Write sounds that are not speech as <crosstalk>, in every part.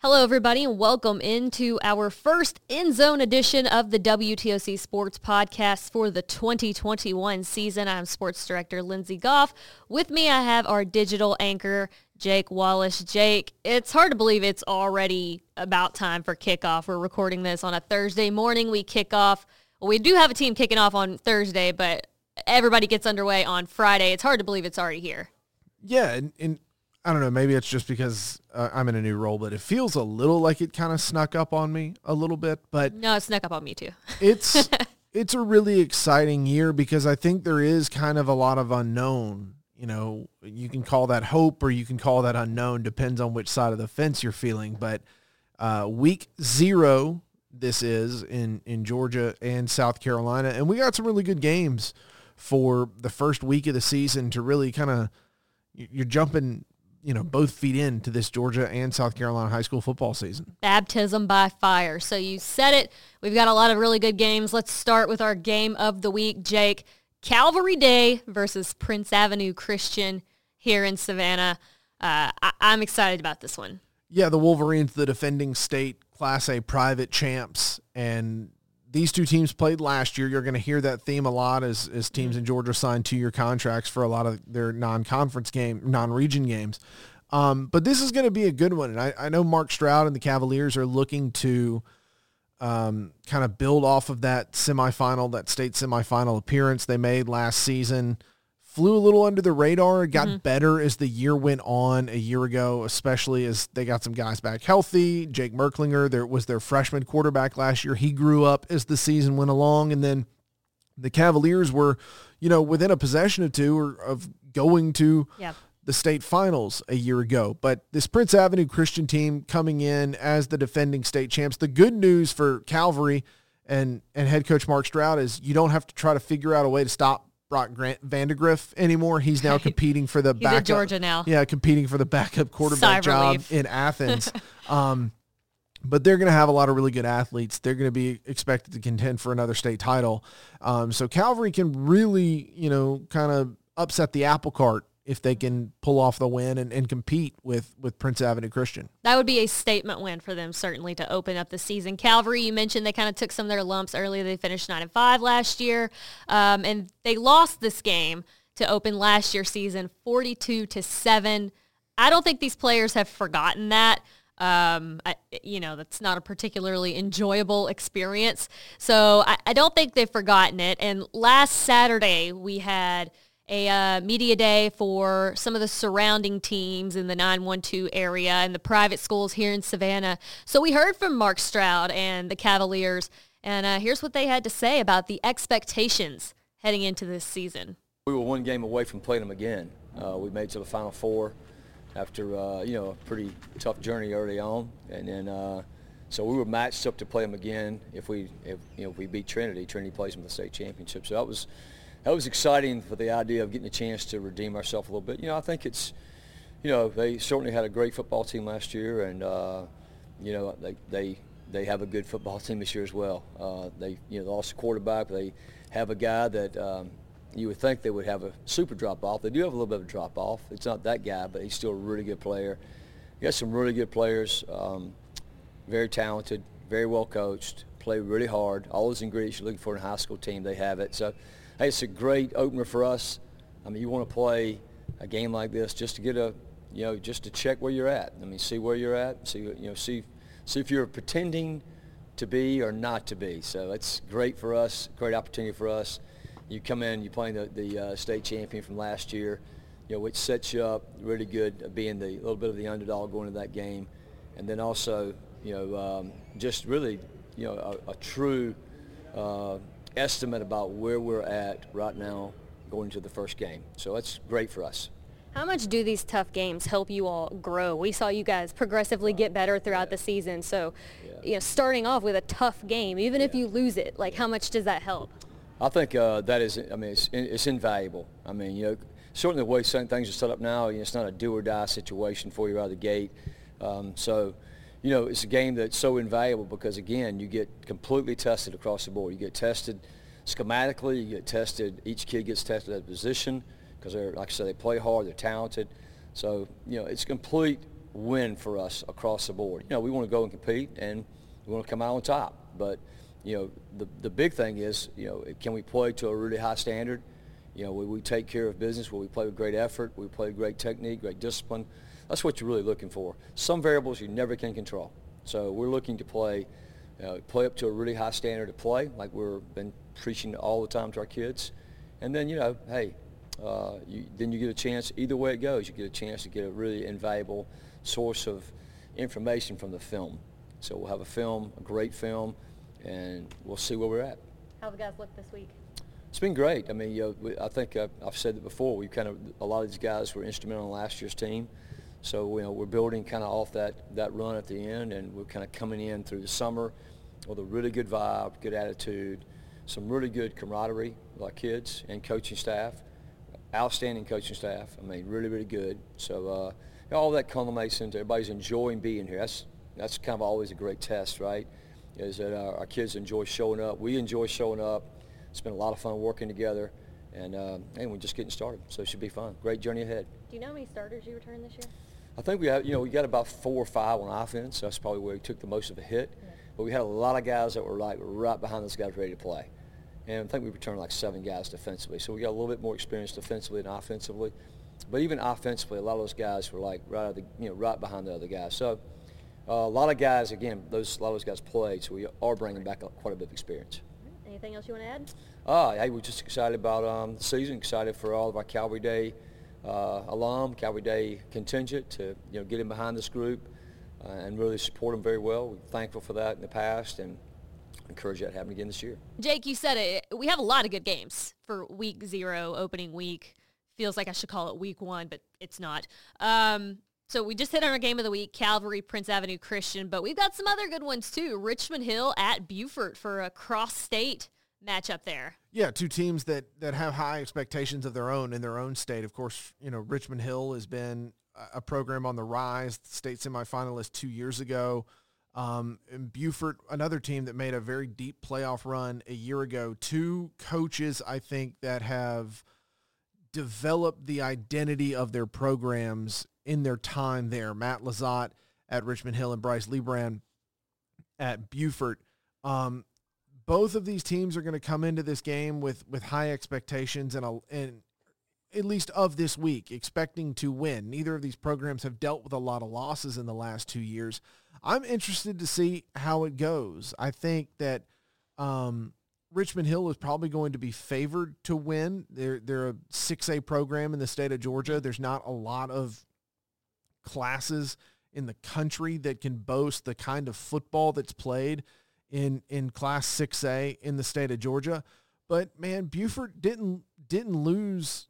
Hello, everybody, and welcome into our first end zone edition of the WTOC Sports Podcast for the 2021 season. I'm Sports Director Lindsay Goff. With me, I have our digital anchor, Jake Wallace. Jake, it's hard to believe it's already about time for kickoff. We're recording this on a Thursday morning. We kick off. We do have a team kicking off on Thursday, but everybody gets underway on Friday. It's hard to believe it's already here. Yeah, and, and I don't know. Maybe it's just because uh, I'm in a new role, but it feels a little like it kind of snuck up on me a little bit. But no, it snuck up on me too. it's <laughs> it's a really exciting year because I think there is kind of a lot of unknown. You know, you can call that hope or you can call that unknown. Depends on which side of the fence you're feeling. But uh, week zero, this is in in Georgia and South Carolina, and we got some really good games for the first week of the season to really kind of you're jumping you know, both feet into this Georgia and South Carolina high school football season. Baptism by fire. So you said it. We've got a lot of really good games. Let's start with our game of the week, Jake. Calvary Day versus Prince Avenue Christian here in Savannah. Uh, I- I'm excited about this one. Yeah, the Wolverines, the defending state Class A private champs, and these two teams played last year. You're going to hear that theme a lot as, as teams in Georgia sign two-year contracts for a lot of their non-conference game, non-region games. Um, but this is going to be a good one. And I, I know Mark Stroud and the Cavaliers are looking to um, kind of build off of that semifinal, that state semifinal appearance they made last season flew a little under the radar. Got mm-hmm. better as the year went on a year ago, especially as they got some guys back healthy. Jake Merklinger, there was their freshman quarterback last year. He grew up as the season went along. And then the Cavaliers were, you know, within a possession or two or, of going to yeah. the state finals a year ago. But this Prince Avenue Christian team coming in as the defending state champs. The good news for Calvary and, and head coach Mark Stroud is you don't have to try to figure out a way to stop Brock Grant Vandagriff anymore. He's now <laughs> competing for the backup. Georgia now. Yeah, competing for the backup quarterback job in Athens. <laughs> um, but they're going to have a lot of really good athletes. They're going to be expected to contend for another state title. Um, so Calvary can really, you know, kind of upset the apple cart if they can pull off the win and, and compete with, with Prince Avenue Christian. That would be a statement win for them, certainly, to open up the season. Calvary, you mentioned they kind of took some of their lumps earlier. They finished 9 and 5 last year, um, and they lost this game to open last year's season 42 to 7. I don't think these players have forgotten that. Um, I, you know, that's not a particularly enjoyable experience. So I, I don't think they've forgotten it. And last Saturday, we had – a uh, media day for some of the surrounding teams in the 912 area and the private schools here in Savannah. So we heard from Mark Stroud and the Cavaliers, and uh, here's what they had to say about the expectations heading into this season. We were one game away from playing them again. Uh, we made to the Final Four after uh, you know a pretty tough journey early on, and then uh, so we were matched up to play them again if we if you know if we beat Trinity. Trinity plays them the state championship, so that was that was exciting for the idea of getting a chance to redeem ourselves a little bit. You know, I think it's, you know, they certainly had a great football team last year, and uh, you know, they they they have a good football <laughs> team this year as well. Uh, they you know lost a quarterback. They have a guy that um, you would think they would have a super drop off. They do have a little bit of a drop off. It's not that guy, but he's still a really good player. You got some really good players, um, very talented, very well coached, play really hard. All those ingredients you're looking for in a high school team, they have it. So hey, it's a great opener for us. I mean, you want to play a game like this just to get a, you know, just to check where you're at. I mean, see where you're at, see, you know, see, see if you're pretending to be or not to be. So it's great for us, great opportunity for us. You come in, you play the, the uh, state champion from last year, you know, which sets you up really good, being the little bit of the underdog going into that game, and then also, you know, um, just really, you know, a, a true uh, estimate about where we're at right now going to the first game. So that's great for us. How much do these tough games help you all grow? We saw you guys progressively get better throughout yeah. the season. So, yeah. you know, starting off with a tough game, even yeah. if you lose it, like how much does that help? I think uh, that is, I mean, it's, it's invaluable. I mean, you know, certainly the way certain things are set up now, you know, it's not a do or die situation for you out of the gate. Um, so, you know, it's a game that's so invaluable because, again, you get completely tested across the board. You get tested schematically, you get tested, each kid gets tested at a position because they're, like I said, they play hard, they're talented. So, you know, it's a complete win for us across the board. You know, we want to go and compete and we want to come out on top. But, you know, the, the big thing is, you know, can we play to a really high standard? You know, we, we take care of business, where we play with great effort, we play with great technique, great discipline. That's what you're really looking for. Some variables you never can control. So we're looking to play, uh, play up to a really high standard of play, like we've been preaching all the time to our kids. And then, you know, hey, uh, you, then you get a chance, either way it goes, you get a chance to get a really invaluable source of information from the film. So we'll have a film, a great film, and we'll see where we're at. How the guys look this week? It's been great. I mean, you know, I think I've, I've said it before. We kind of a lot of these guys were instrumental in last year's team, so you know we're building kind of off that that run at the end, and we're kind of coming in through the summer with a really good vibe, good attitude, some really good camaraderie with our kids and coaching staff, outstanding coaching staff. I mean, really, really good. So uh, all that culminates into everybody's enjoying being here. That's that's kind of always a great test, right? Is that our, our kids enjoy showing up. We enjoy showing up. It's been a lot of fun working together. And, and we're just getting started, so it should be fun. Great journey ahead. Do you know how many starters you returned this year? I think we have, you know, we got about four or five on offense. That's probably where we took the most of a hit. Yeah. But we had a lot of guys that were like right behind those guys ready to play. And I think we returned like seven guys defensively. So we got a little bit more experience defensively and offensively. But even offensively, a lot of those guys were like right, the, you know, right behind the other guys. So uh, a lot of guys, again, those a lot of those guys played. So we are bringing back quite a bit of experience. Anything else you want to add? Uh, hey, we're just excited about um, the season. Excited for all of our Calvary Day uh, alum, Calvary Day contingent to you know get in behind this group uh, and really support them very well. We're thankful for that in the past and encourage that to happen again this year. Jake, you said it. We have a lot of good games for week zero, opening week. Feels like I should call it week one, but it's not. Um, so we just hit on our game of the week, Calvary, Prince Avenue Christian, but we've got some other good ones too. Richmond Hill at Buford for a cross-state matchup there. Yeah, two teams that that have high expectations of their own in their own state. Of course, you know Richmond Hill has been a program on the rise. State semifinalist two years ago. Um, and Buford, another team that made a very deep playoff run a year ago. Two coaches, I think, that have developed the identity of their programs in their time there. Matt LeZotte at Richmond Hill and Bryce Lybrand at Buford. Um, both of these teams are going to come into this game with with high expectations and a, and at least of this week expecting to win. Neither of these programs have dealt with a lot of losses in the last 2 years. I'm interested to see how it goes. I think that um, Richmond Hill is probably going to be favored to win. They're they're a 6A program in the state of Georgia. There's not a lot of classes in the country that can boast the kind of football that's played in in class 6A in the state of Georgia. But man, Buford didn't didn't lose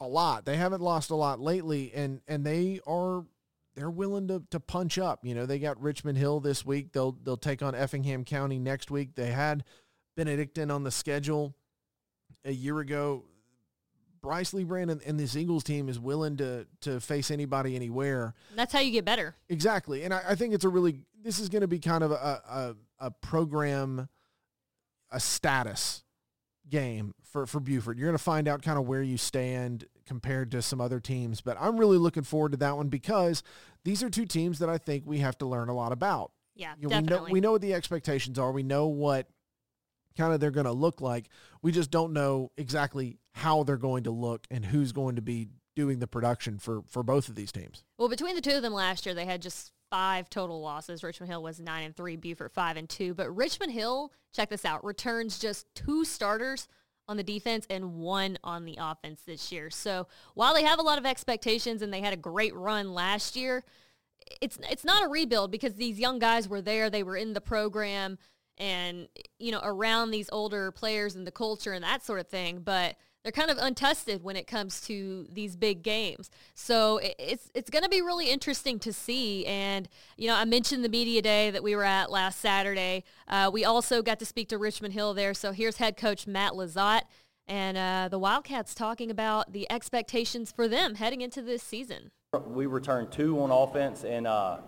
a lot. They haven't lost a lot lately and and they are they're willing to to punch up. You know, they got Richmond Hill this week. They'll they'll take on Effingham County next week. They had Benedictine on the schedule a year ago. Bryce Lybrand and, and, this Eagles team is willing to to face anybody anywhere. That's how you get better. Exactly, and I, I think it's a really this is going to be kind of a, a a program, a status game for for Buford. You're going to find out kind of where you stand compared to some other teams, but I'm really looking forward to that one because these are two teams that I think we have to learn a lot about. Yeah, you know, definitely. We know we know what the expectations are. We know what kind of they're going to look like. We just don't know exactly how they're going to look and who's going to be doing the production for for both of these teams. Well, between the two of them last year, they had just five total losses. Richmond Hill was nine and three, Buford five and two. But Richmond Hill, check this out, returns just two starters on the defense and one on the offense this year. So while they have a lot of expectations and they had a great run last year, it's it's not a rebuild because these young guys were there. They were in the program and you know around these older players and the culture and that sort of thing but they're kind of untested when it comes to these big games. So it's it's going to be really interesting to see and you know i mentioned the media day that we were at last saturday. Uh, we also got to speak to richmond hill there so here's head coach matt LeZotte and uh, the wildcats talking about the expectations for them heading into this season. We returned two on offense and uh,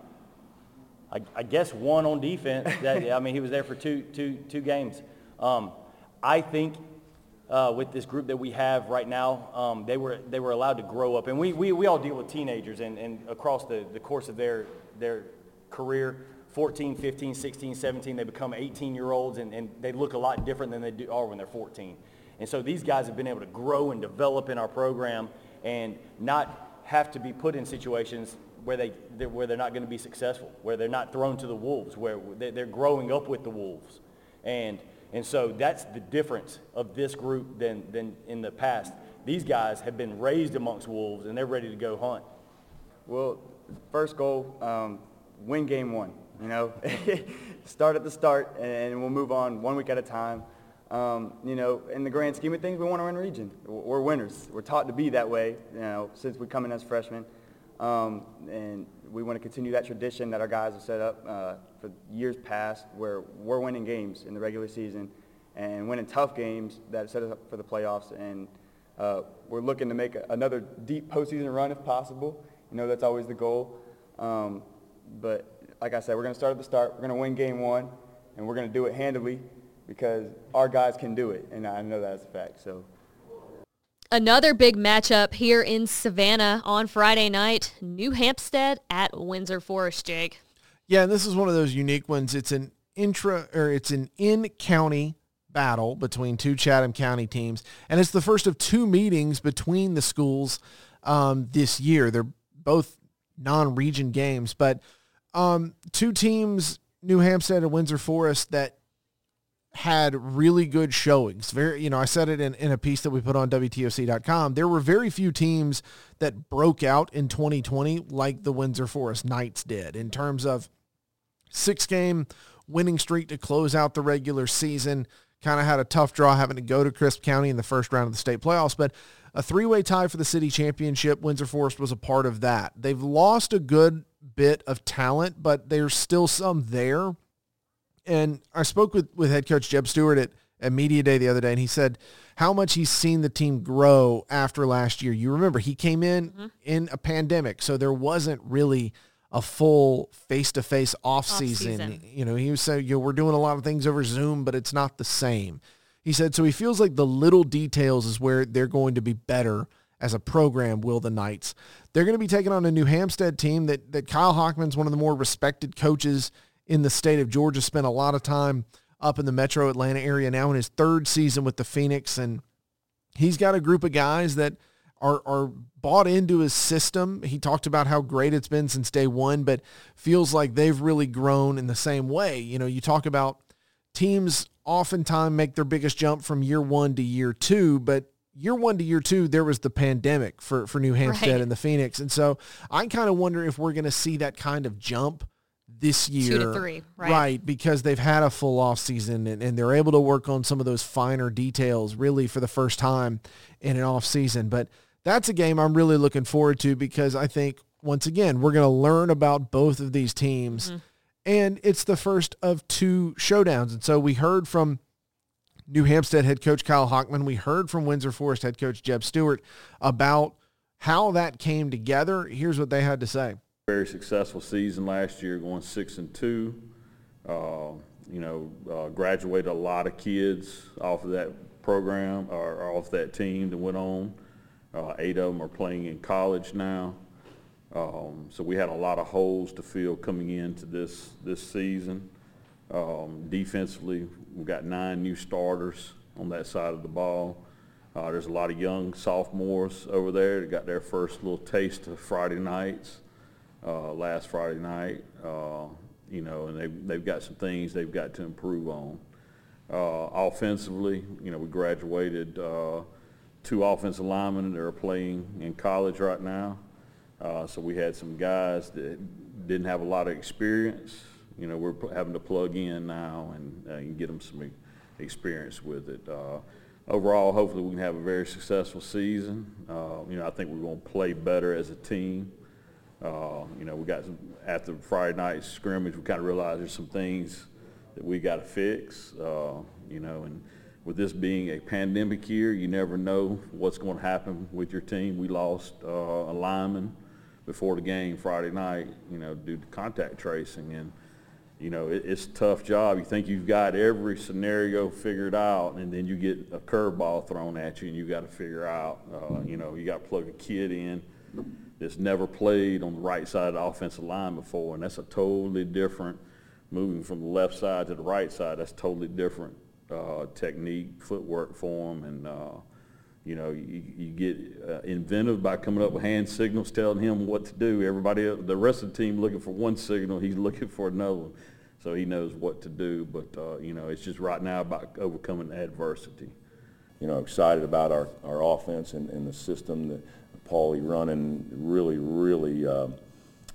I, I guess one on defense. <laughs> That I mean, he was there for two, two, two games. Um, I think uh, with this group that we have right now, um, they were they were allowed to grow up, and we, we, we all deal with teenagers, and, and across the, the course of their their career, 14, 15, 16, 17, they become 18 year olds, and, and they look a lot different than they do, are when they're 14. And so these guys have been able to grow and develop in our program, and not have to be put in situations where they they're, where they're not going to be successful, where they're not thrown to the wolves, where they're growing up with the wolves, and and so that's the difference of this group than, than in the past. These guys have been raised amongst wolves, and they're ready to go hunt. Well, first goal, um, win game one. You know, <laughs> start at the start, and we'll move on one week at a time. Um, you know, in the grand scheme of things, we want to win region. We're winners. We're taught to be that way, you know, since we come in as freshmen. Um, and we want to continue that tradition that our guys have set up uh, for years past where we're winning games in the regular season and winning tough games that set us up for the playoffs. And uh, we're looking to make another deep postseason run if possible. You know, that's always the goal. Um, but like I said, we're going to start at the start. We're going to win game one, and we're going to do it handily because our guys can do it, and I know that's a fact. So Another big matchup here in Savannah on Friday night, New Hampstead at Windsor Forest, Jake. Yeah, and this is one of those unique ones. It's an intra or it's an in-county battle between two Chatham County teams, and it's the first of two meetings between the schools um, this year. They're both non-region games, but um, two teams, New Hampstead and Windsor Forest, that had really good showings. Very, you know, I said it in, in a piece that we put on WTOC.com. There were very few teams that broke out in 2020 like the Windsor Forest Knights did in terms of six game winning streak to close out the regular season. Kind of had a tough draw having to go to Crisp County in the first round of the state playoffs, but a three-way tie for the city championship. Windsor Forest was a part of that. They've lost a good bit of talent, but there's still some there and I spoke with, with head coach Jeb Stewart at, at Media Day the other day, and he said how much he's seen the team grow after last year. You remember he came in mm-hmm. in a pandemic, so there wasn't really a full face-to-face off season. You know, he was saying, you know, we're doing a lot of things over Zoom, but it's not the same. He said, so he feels like the little details is where they're going to be better as a program, will the Knights. They're going to be taking on a New Hampstead team that, that Kyle Hockman's one of the more respected coaches in the state of Georgia, spent a lot of time up in the metro Atlanta area now in his third season with the Phoenix. And he's got a group of guys that are, are bought into his system. He talked about how great it's been since day one, but feels like they've really grown in the same way. You know, you talk about teams oftentimes make their biggest jump from year one to year two, but year one to year two, there was the pandemic for, for New Hampstead right. and the Phoenix. And so I kind of wonder if we're going to see that kind of jump this year. Two to three, right? Right, because they've had a full off season and, and they're able to work on some of those finer details really for the first time in an off season. But that's a game I'm really looking forward to because I think once again we're going to learn about both of these teams. Mm-hmm. And it's the first of two showdowns. And so we heard from New Hampstead head coach Kyle Hockman. We heard from Windsor Forest head coach Jeb Stewart about how that came together. Here's what they had to say. Very successful season last year, going six and two. Uh, you know, uh, graduated a lot of kids off of that program or, or off that team that went on. Uh, eight of them are playing in college now. Um, so we had a lot of holes to fill coming into this this season. Um, defensively, we've got nine new starters on that side of the ball. Uh, there's a lot of young sophomores over there that got their first little taste of Friday nights uh, last Friday night. Uh, you know, and they've, they've got some things they've got to improve on. Uh, offensively, you know, we graduated uh, two offensive linemen that are playing in college right now. Uh, so we had some guys that didn't have a lot of experience. You know, we're having to plug in now and, uh, and get them some experience with it. Uh, overall, hopefully we can have a very successful season. Uh, you know, I think we're going to play better as a team. You know, we got some, after Friday night scrimmage, we kind of realized there's some things that we got to fix. Uh, you know, and with this being a pandemic year, you never know what's going to happen with your team. We lost uh, a lineman before the game Friday night, you know, due to contact tracing, and you know, it, it's a tough job. You think you've got every scenario figured out, and then you get a curveball thrown at you, and you got to figure out, uh, you know, you got to plug a kid in that's never played on the right side of the offensive line before, and that's a totally different moving from the left side to the right side. That's totally different uh, technique, footwork for him, and uh, you know, you, you get uh, inventive by coming up with hand signals, telling him what to do. Everybody, the rest of the team looking for one signal, he's <laughs> looking for another one. So he knows what to do. But, uh, you know, it's just right now about overcoming adversity. You know, excited about our, our offense and, and the system that Paulie running. Really, really uh,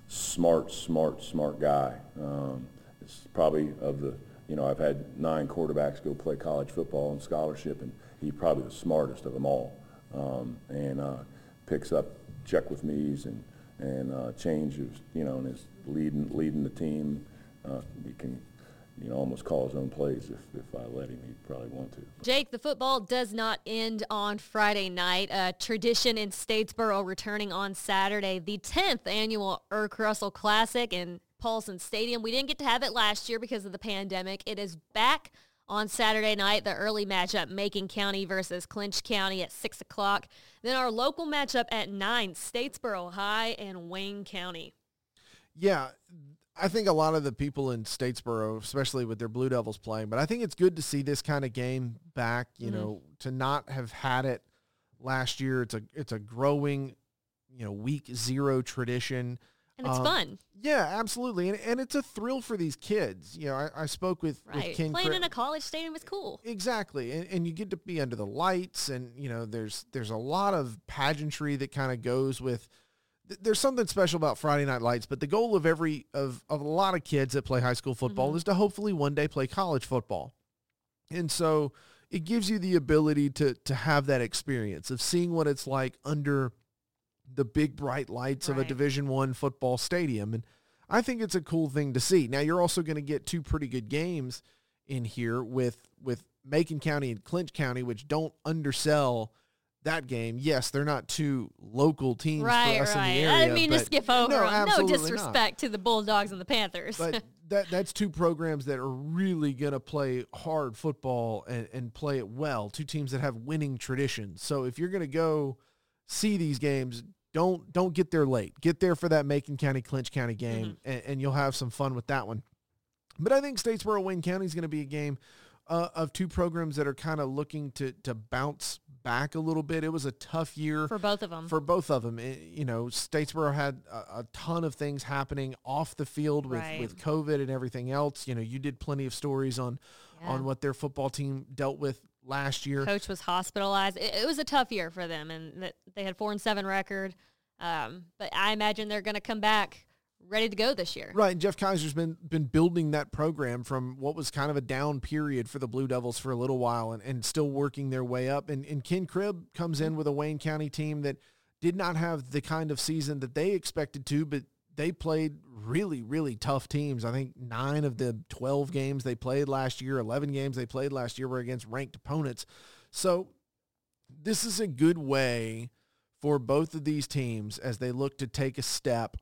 smart, smart, smart guy. Um, it's probably of the, you know, I've had nine quarterbacks go play college football and scholarship, and he's probably the smartest of them all. Um, and uh, picks up check with me's and and uh, changes, you know, and is leading leading the team. Uh, he can, you know, almost call his own plays if, if I let him. He'd probably want to. Jake, the football does not end on Friday night. A tradition in Statesboro returning on Saturday, the 10th annual Erk Russell Classic in Paulson Stadium. We didn't get to have it last year because of the pandemic. It is back on Saturday night, the early matchup, Macon County versus Clinch County at 6 o'clock. Then our local matchup at 9, Statesboro High and Wayne County. Yeah, I think a lot of the people in Statesboro, especially with their Blue Devils playing, but I think it's good to see this kind of game back, you mm-hmm. know, to not have had it last year. It's a it's a growing, you know, week zero tradition. And it's um, fun. Yeah, absolutely. And, and it's a thrill for these kids. You know, I, I spoke with, right. with Ken Playing in a college stadium is cool. Exactly. And, and you get to be under the lights and, you know, there's there's a lot of pageantry that kind of goes with there's something special about Friday Night Lights, but the goal of every of, of a lot of kids that play high school football mm-hmm. is to hopefully one day play college football. And so it gives you the ability to to have that experience of seeing what it's like under the big bright lights right. of a division one football stadium and i think it's a cool thing to see now you're also going to get two pretty good games in here with with macon county and clinch county which don't undersell that game yes they're not two local teams right, for us right. in the area i didn't mean to skip over no, no disrespect not. to the bulldogs and the panthers but <laughs> that that's two programs that are really going to play hard football and, and play it well two teams that have winning traditions so if you're going to go see these games don't don't get there late. Get there for that Macon County Clinch County game, mm-hmm. and, and, you'll have some fun with that one. But I think Statesboro Wayne County is going to be a game uh, of two programs that are kind of looking to to bounce back a little bit. It was a tough year for both of them. For both of them, it, you know, Statesboro had a, a, ton of things happening off the field with right. with COVID and everything else. You know, you did plenty of stories on yeah. on what their football team dealt with last year. Coach was hospitalized. It, it was a tough year for them, and they had four and seven record. Um, but I imagine they're going to come back ready to go this year. Right. And Jeff Kaiser's been been building that program from what was kind of a down period for the Blue Devils for a little while and, and still working their way up. And, and Ken Cribb comes in with a Wayne County team that did not have the kind of season that they expected to, but they played really, really tough teams. I think nine of the 12 games they played last year, 11 games they played last year were against ranked opponents. So this is a good way for both of these teams as they look to take a step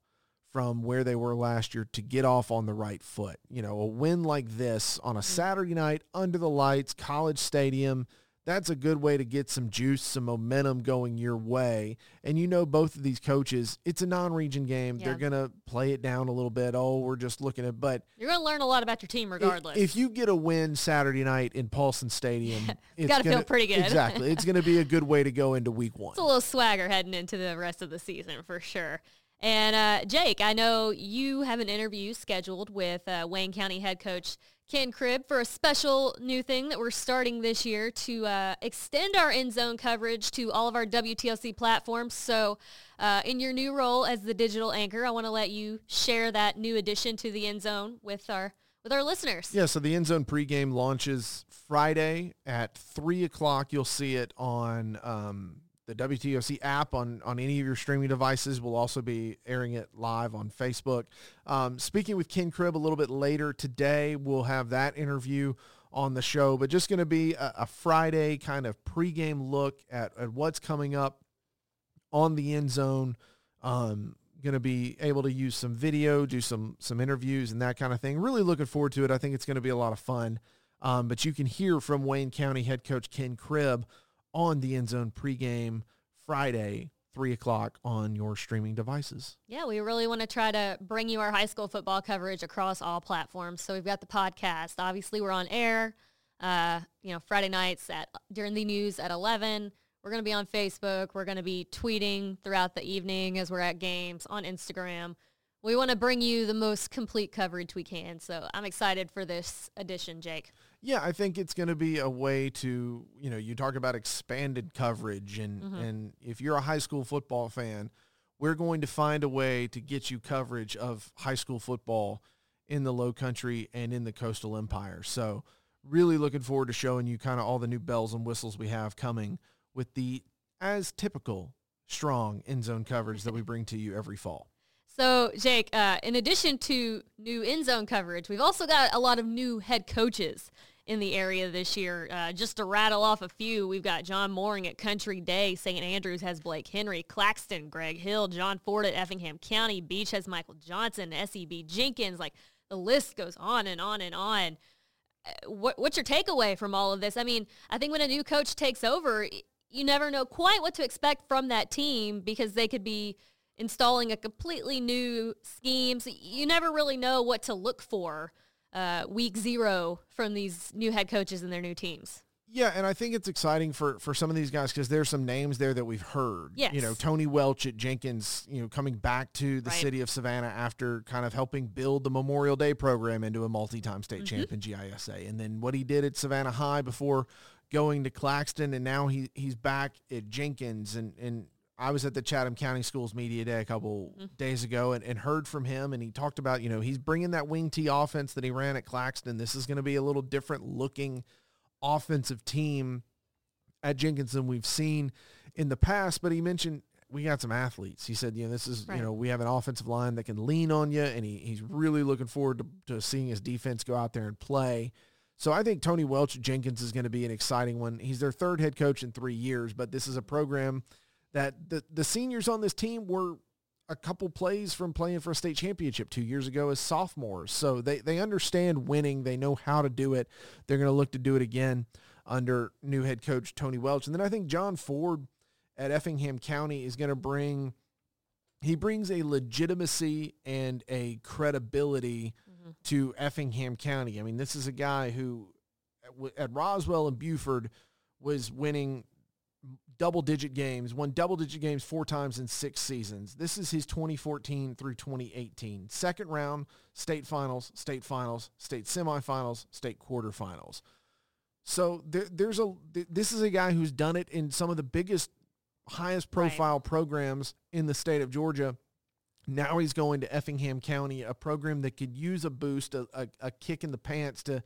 from where they were last year to get off on the right foot. You know, a win like this on a mm. Saturday night under the lights, college stadium, that's a good way to get some juice, some momentum going your way. And you know, both of these coaches, it's a non-region game. Yeah. They're going to play it down a little bit. Oh, we're just looking at, but you're going to learn a lot about your team regardless. If, if you get a win Saturday night in Paulson Stadium, <laughs> it's got to feel pretty good. exactly. It's going to be a good way to go into week one. <laughs> It's a little swagger heading into the rest of the season for sure. And uh, Jake, I know you have an interview scheduled with uh, Wayne County head coach Ken Cribb for a special new thing that we're starting this year to uh, extend our end zone coverage to all of our WTOC platforms. So uh, in your new role as the digital anchor, I want to let you share that new addition to the end zone with our with our listeners. Yeah, so the end zone pregame launches Friday at 3 o'clock. You'll see it on um, the WTOC app on, on any of your streaming devices. We'll also be airing it live on Facebook. Um, speaking with Ken Cribb a little bit later today, we'll have that interview on the show, but just going to be a, a, Friday kind of pregame look at, at what's coming up on the end zone. Um, going to be able to use some video, do some some interviews and that kind of thing. Really looking forward to it. I think it's going to be a lot of fun. Um, but you can hear from Wayne County head coach Ken Cribb on the End Zone pregame Friday, three o'clock on your streaming devices. Yeah, we really want to try to bring you our high school football coverage across all platforms. So we've got the podcast. Obviously, we're on air. Uh, you know, Friday nights at during the news at eleven. We're going to be on Facebook. We're going to be tweeting throughout the evening as we're at games on Instagram. We want to bring you the most complete coverage we can. So I'm excited for this edition, Jake. Yeah, I think it's going to be a way to, you know, you talk about expanded coverage and mm-hmm. and if you're a high school football fan, we're going to find a way to get you coverage of high school football in the low country and in the coastal empire. So, really looking forward to showing you kind of all the new bells and whistles we have coming with the as typical strong end zone coverage that we bring to you every fall. So, Jake, uh, in addition to new end zone coverage, we've also got a lot of new head coaches in the area this year. Uh, just to rattle off a few, we've got John Mooring at Country Day. St. Andrews has Blake Henry. Claxton, Greg Hill. John Ford at Effingham County. Beach has Michael Johnson. SEB Jenkins. Like, the list goes on and on and on. Uh, what, what's your takeaway from all of this? I mean, I think when a new coach takes over, you never know quite what to expect from that team because they could be installing a completely new scheme. So you never really know what to look for uh, week zero from these new head coaches and their new teams. Yeah, and I think it's exciting for for some of these guys because there's some names there that we've heard. Yes. You know, Tony Welch at Jenkins, you know, coming back to the right. city of Savannah after kind of helping build the Memorial Day program into a multi-time state mm-hmm. champ in GISA. And then what he did at Savannah High before going to Claxton and now he he's back at Jenkins and and I was at the Chatham County Schools Media Day a couple mm-hmm. days ago and, and heard from him and he talked about, you know, he's bringing that wing T offense that he ran at Claxton. This is going to be a little different looking – offensive team at Jenkins than we've seen in the past. But he mentioned we got some athletes. He said, you know, this is, right. you know, we have an offensive line that can lean on you, and he, he's really looking forward to, to seeing his defense go out there and play. So I think Tony Welch Jenkins is going to be an exciting one. He's their third head coach in three years, but this is a program that the, the seniors on this team were a couple plays from playing for a state championship two years ago as sophomores. So they, they understand winning. They know how to do it. They're going to look to do it again under new head coach Tony Welch. And then I think John Ford at Effingham County is going to bring he brings a legitimacy and a credibility mm-hmm. to Effingham County. I mean, this is a guy who at Roswell and Buford was winning double digit games, won double digit games four times in six seasons. This is his 2014 through 2018. Second round, state finals, state finals, state semifinals, state quarterfinals. So there, there's a this is a guy who's done it in some of the biggest, highest profile right. programs in the state of Georgia. Now he's going to Effingham County, a program that could use a boost, a, a, a kick in the pants to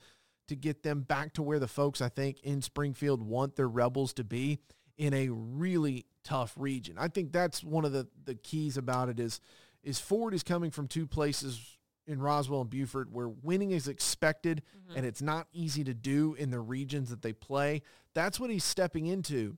to get them back to where the folks I think in Springfield want their rebels to be in a really tough region. I think that's one of the, the keys about it is is Ford is coming from two places in Roswell and Buford where winning is expected mm-hmm. and it's not easy to do in the regions that they play. That's what he's stepping into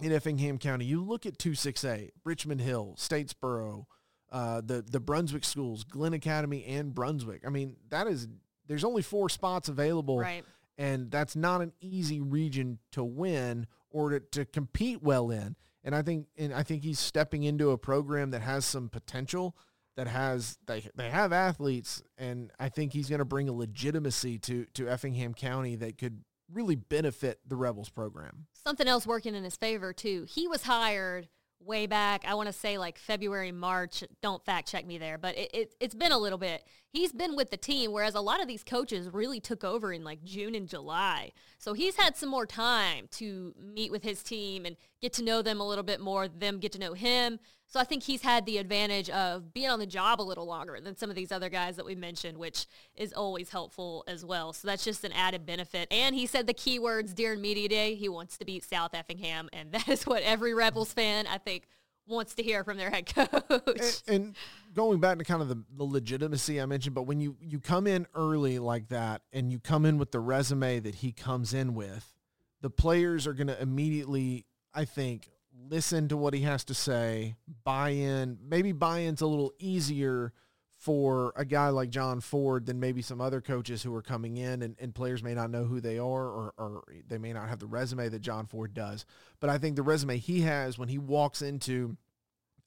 in Effingham County. You look at 268, Richmond Hill, Statesboro, uh, the, the Brunswick schools, Glynn Academy and Brunswick. I mean, that is, there's only four spots available. Right. And that's not an easy region to win or to, to compete well in. And I think and I think he's stepping into a program that has some potential, that has they they have athletes, and I think he's going to bring a legitimacy to to Effingham County that could really benefit the Rebels program. Something else working in his favor too. He was hired way back. I want to say like February, March. Don't fact check me there, but it, it, it's been a little bit. He's been with the team, whereas a lot of these coaches really took over in like June and July. So he's had some more time to meet with his team and get to know them a little bit more, them get to know him. So I think he's had the advantage of being on the job a little longer than some of these other guys that we mentioned, which is always helpful as well. So that's just an added benefit. And he said the keywords during media day. He wants to beat South Effingham, and <laughs> that is what every Rebels fan I think wants to hear from their head coach. And, and going back to kind of the, the legitimacy I mentioned, but when you you come in early like that, and you come in with the resume that he comes in with, the players are going to immediately, I think, listen to what he has to say, buy in. Maybe buy in's a little easier for a guy like John Ford than maybe some other coaches who are coming in and, and players may not know who they are or, or they may not have the resume that John Ford does. But I think the resume he has when he walks into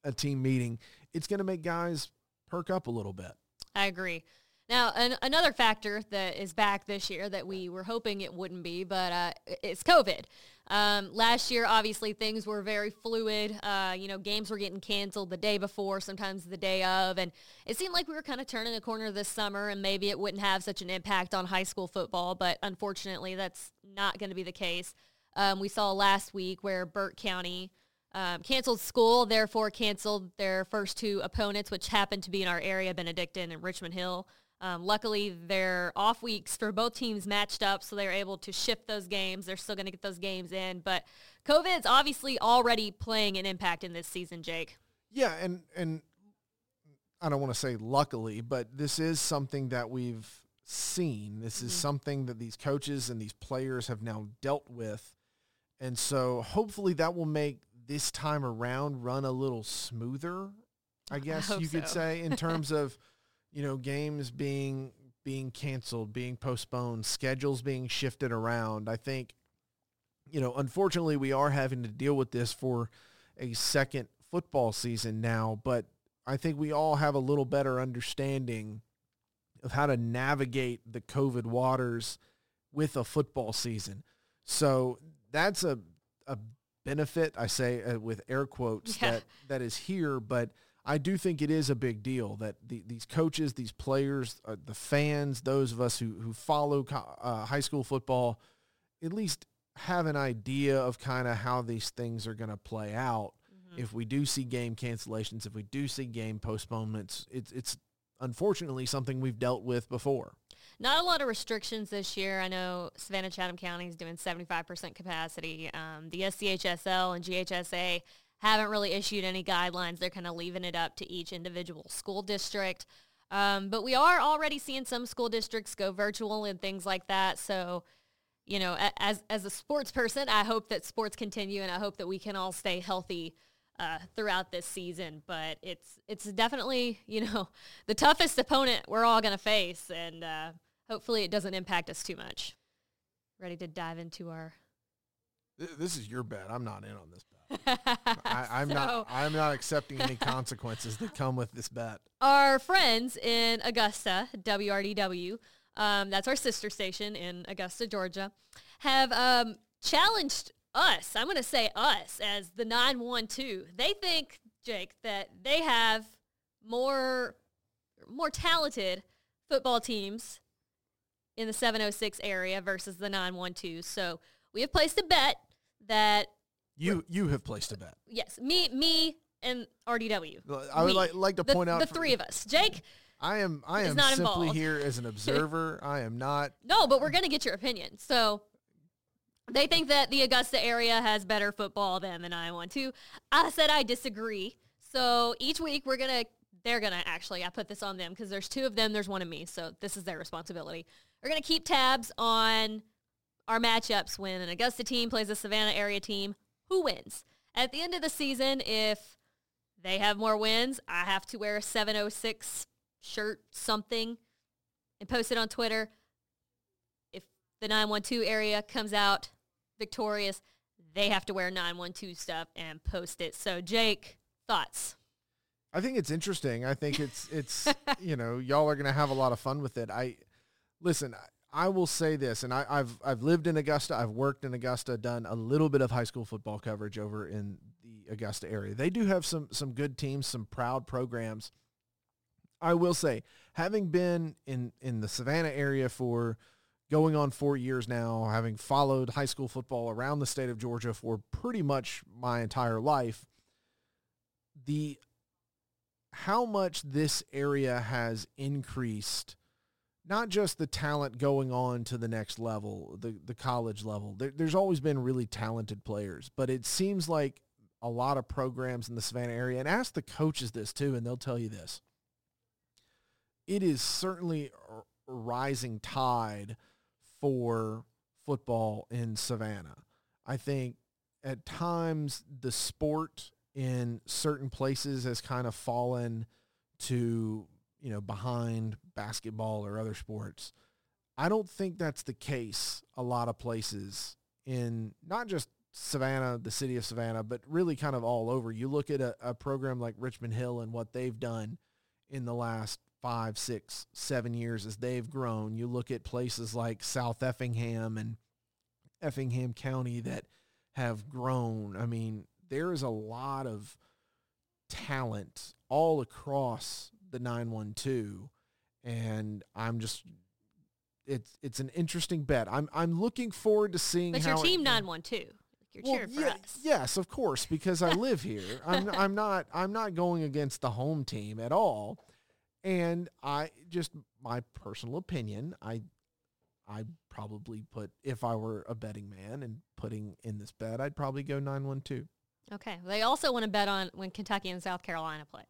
a team meeting, it's going to make guys perk up a little bit. I agree. Now, an, another factor that is back this year that we were hoping it wouldn't be, but uh, it's COVID. Um, last year, obviously, things were very fluid. Uh, you know, games were getting canceled the day before, sometimes the day of, and it seemed like we were kind of turning a corner this summer, and maybe it wouldn't have such an impact on high school football, but unfortunately, that's not going to be the case. Um, we saw last week where Burke County um, canceled school, therefore canceled their first two opponents, which happened to be in our area, Benedictine and Richmond Hill. Um, luckily, their off weeks for both teams matched up, so they were able to shift those games. They're still going to get those games in, but COVID's obviously already playing an impact in this season, Jake. Yeah, and and I don't want to say luckily, but this is something that we've seen. This is mm-hmm. something that these coaches and these players have now dealt with. And so hopefully that will make this time around run a little smoother, I <laughs> guess I you could say, in <laughs> terms of you know, games being being canceled, being postponed, schedules being shifted around. I think, you know, unfortunately we are having to deal with this for a second football season now, but I think we all have a little better understanding of how to navigate the COVID waters with a football season. So that's a a benefit I say uh, with air quotes yeah. that that is here, but I do think it is a big deal that the, these coaches, these players, uh, the fans, those of us who, who follow uh, high school football, at least have an idea of kind of how these things are going to play out. Mm-hmm. If we do see game cancellations, if we do see game postponements, it's, it's unfortunately something we've dealt with before. Not a lot of restrictions this year. I know Savannah Chatham County is doing 75% capacity. Um, the SCHSL and GHSA haven't really issued any guidelines. They're kind of leaving it up to each individual school district. Um, but we are already seeing some school districts go virtual and things like that. So, you know, as as a sports person, I hope that sports continue, and I hope that we can all stay healthy uh, throughout this season. But it's it's definitely you know <laughs> the toughest opponent we're all going to face, and uh, hopefully it doesn't impact us too much. Ready to dive into our. This is your bet. I'm not in on this bet. I, <laughs> am so, not. I'm not accepting any <laughs> consequences that come with this bet. Our friends in Augusta, WRDW, um, that's our sister station in Augusta, Georgia, have um, challenged us. I'm going to say us as the 912. They think, Jake, that they have more more talented football teams in the 706 area versus the 912. So we have placed a bet that you you have placed a bet. Yes, me me and RDW. I would we, like like to the, point out the three of us. Jake. I am I am simply involved. here as an <laughs> observer. I am not. No, but we're going to get your opinion. So they think that the Augusta area has better football than the 912. I said I disagree. So each week we're going to they're going to actually I put this on them because there's two of them, there's one of me. So this is their responsibility. We're going to keep tabs on our matchups when an Augusta team plays a Savannah area team who wins. At the end of the season, if they have more wins, I have to wear a 706 shirt, something, and post it on Twitter. If the 912 area comes out victorious, they have to wear 912 stuff and post it. So, Jake, thoughts? I think it's interesting. I think it's it's <laughs> you know y'all are gonna have a lot of fun with it. I listen. I will say this, and I, have I've lived in Augusta, I've worked in Augusta, done a little bit of high school football coverage over in the Augusta area. They do have some some good teams, some proud programs. I will say, having been in in the Savannah area for going on four years now, having followed high school football around the state of Georgia for pretty much my entire life, the how much this area has increased not just the talent going on to the next level, the, the college level. There, there's always been really talented players, but it seems like a lot of programs in the Savannah area, and ask the coaches this too, and they'll tell you this. It is certainly a rising tide for football in Savannah. I think at times the sport in certain places has kind of fallen to you know behind basketball or other sports. I don't think that's the case a lot of places in not just Savannah, the city of Savannah, but really kind of all over. You look at a, a program like Richmond Hill and what they've done in the last five, six, seven years as they've grown. You look at places like South Effingham and Effingham County that have grown. I mean, there is a lot of talent all across the 912 and I'm just it's it's an interesting bet. I'm I'm looking forward to seeing But your team 912. You're well, yeah. Yes, of course, because I live <laughs> here. I'm I'm not I'm not going against the home team at all. And I just my personal opinion, I I probably put if I were a betting man and putting in this bet, I'd probably go 912. Okay. They also want to bet on when Kentucky and South Carolina play.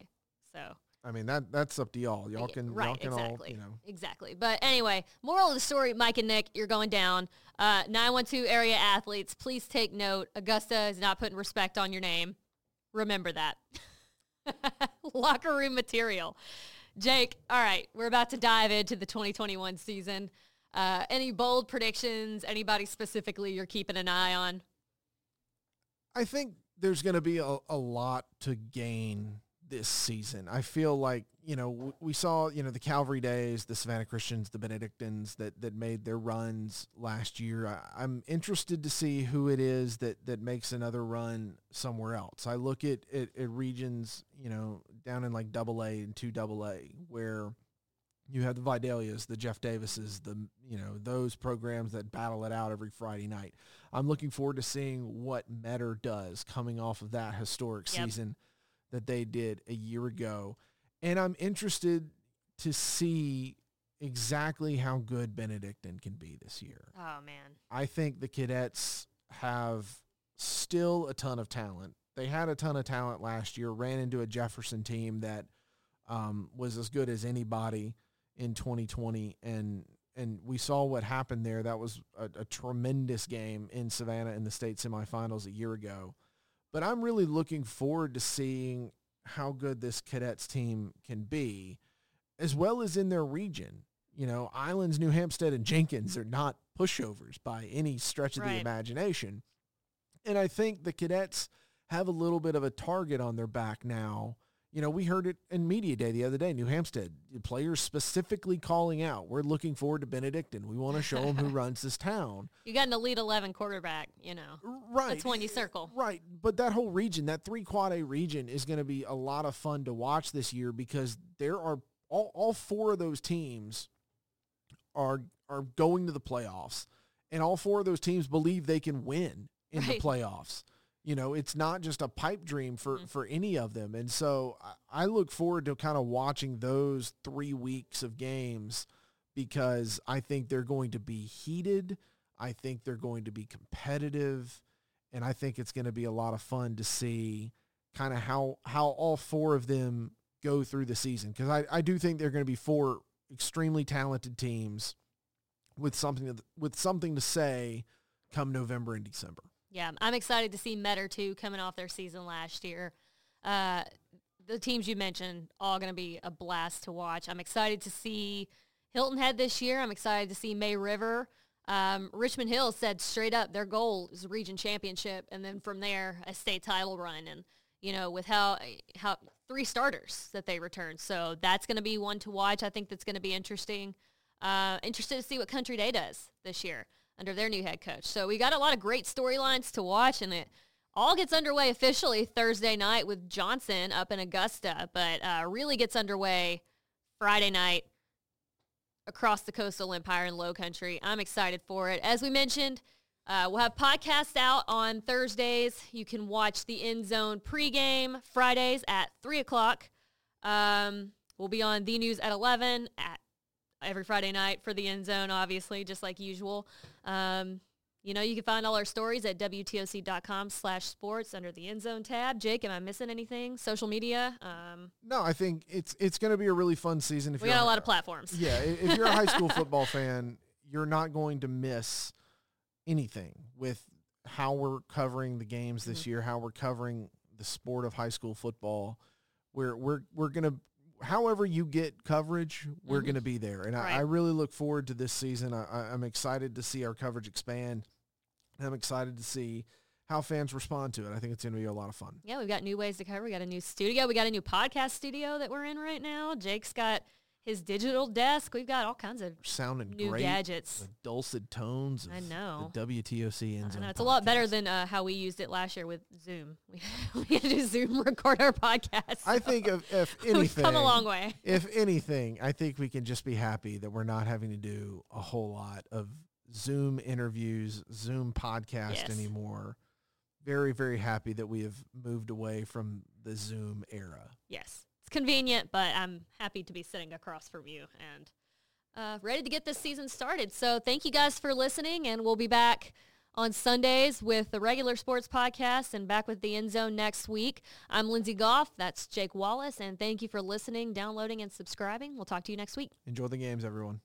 So I mean that that's up to y'all. Y'all can right, y'all can exactly, all, you know. exactly. But anyway, moral of the story: Mike and Nick, you're going down. Uh, 912 area athletes, please take note. Augusta is not putting respect on your name. Remember that. <laughs> Locker room material. Jake, all right, we're about to dive into the 2021 season. Uh, any bold predictions? Anybody specifically you're keeping an eye on? I think there's going to be a, a lot to gain this season. I feel like, you know, we saw, you know, the Calvary Days, the Savannah Christians, the Benedictines that, that made their runs last year. I, I'm interested to see who it is that, that makes another run somewhere else. I look at, at, at regions, you know, down in like double A and two double A where you have the Vidalias, the Jeff Davises, the you know those programs that battle it out every Friday night. I'm looking forward to seeing what Metter does coming off of that historic Yep. season that they did a year ago, and I'm interested to see exactly how good Benedictine can be this year. Oh man, I think the cadets have still a ton of talent. They had a ton of talent last year, ran into a Jefferson team that um, was as good as anybody in 2020. And, and we saw what happened there. That was a, a tremendous game in Savannah in the state semifinals a year ago. But I'm really looking forward to seeing how good this cadets team can be, as mm-hmm. well as in their region. You know, Islands, New Hampstead, and Jenkins are mm-hmm. not pushovers by any stretch of the imagination. And I think the cadets have a little bit of a target on their back now. You know, we heard it in media day the other day. New Hampstead players specifically calling out, "We're looking forward to Benedictine. We want to show them who <laughs> runs this town." you got an elite 11 quarterback. You know, Right. That's one you circle. Right. But that whole region, that three quad A region is going to be a lot of fun to watch this year because there are all, all four of those teams are are going to the playoffs and all four of those teams believe they can win in Right. the playoffs. You know, it's not just a pipe dream for, mm. for any of them. And so I, I look forward to kind of watching those three weeks of games because I think they're going to be heated. I think they're going to be competitive. And I think it's going to be a lot of fun to see kind of how, how all four of them go through the season. Because I, I do think they're going to be four extremely talented teams with something to, with something to say come November and December. Yeah, I'm excited to see Metter too coming off their season last year. Uh, the teams you mentioned all going to be a blast to watch. I'm excited to see Hilton Head this year. I'm excited to see May River. Um, Richmond Hill said straight up their goal is a region championship, and then from there a state title run. And you know, with how how three starters that they returned, so that's going to be one to watch. I think that's going to be interesting. Uh, interested to see what Country Day does this year under their new head coach. So we got a lot of great storylines to watch, and it all gets underway officially Thursday night with Johnson up in Augusta, but uh, really gets underway Friday night across the coastal empire and low country. I'm excited for it. As we mentioned, uh, we'll have podcasts out on Thursdays. You can watch the End Zone pregame Fridays at 3 o'clock. Um, we'll be on the news at 11 at every Friday night for the End Zone, obviously, just like usual. Um, you know, you can find all our stories at WTOC.com slash sports under the End Zone tab. Jake, am I missing anything? Social media? Um, No, I think it's it's going to be a really fun season. If we got a lot of platforms. <laughs> yeah, if you're a high school <laughs> football fan, you're not going to miss anything with how we're covering the games this year, how we're covering the sport of high school football. We're we're we're gonna however you get coverage, we're mm-hmm. gonna be there. And I, I really look forward to this season. I, I'm excited to see our coverage expand. I'm excited to see how fans respond to it. I think it's gonna be a lot of fun. Yeah, we've got new ways to cover. We got a new studio. We got a new podcast studio that we're in right now. Jake's got his digital desk. We've got all kinds of Sounding New great. gadgets. The dulcet tones. Of I know. The WTOC end I zone know it's a lot better than uh, how we used it last year with Zoom. We, <laughs> we had to do Zoom record our podcast. I think if, if <laughs> We've anything, come a long way. if anything, I think we can just be happy that we're not having to do a whole lot of Zoom interviews, Zoom podcast Yes. anymore. Very, very happy that we have moved away from the Zoom era. Yes, convenient, but I'm happy to be sitting across from you and uh, ready to get this season started. So thank you guys for listening, and we'll be back on Sundays with the regular sports podcast and back with the end zone next week. I'm Lindsay Goff. That's Jake Wallace, and thank you for listening, downloading, and subscribing. We'll talk to you next week. Enjoy the games, everyone.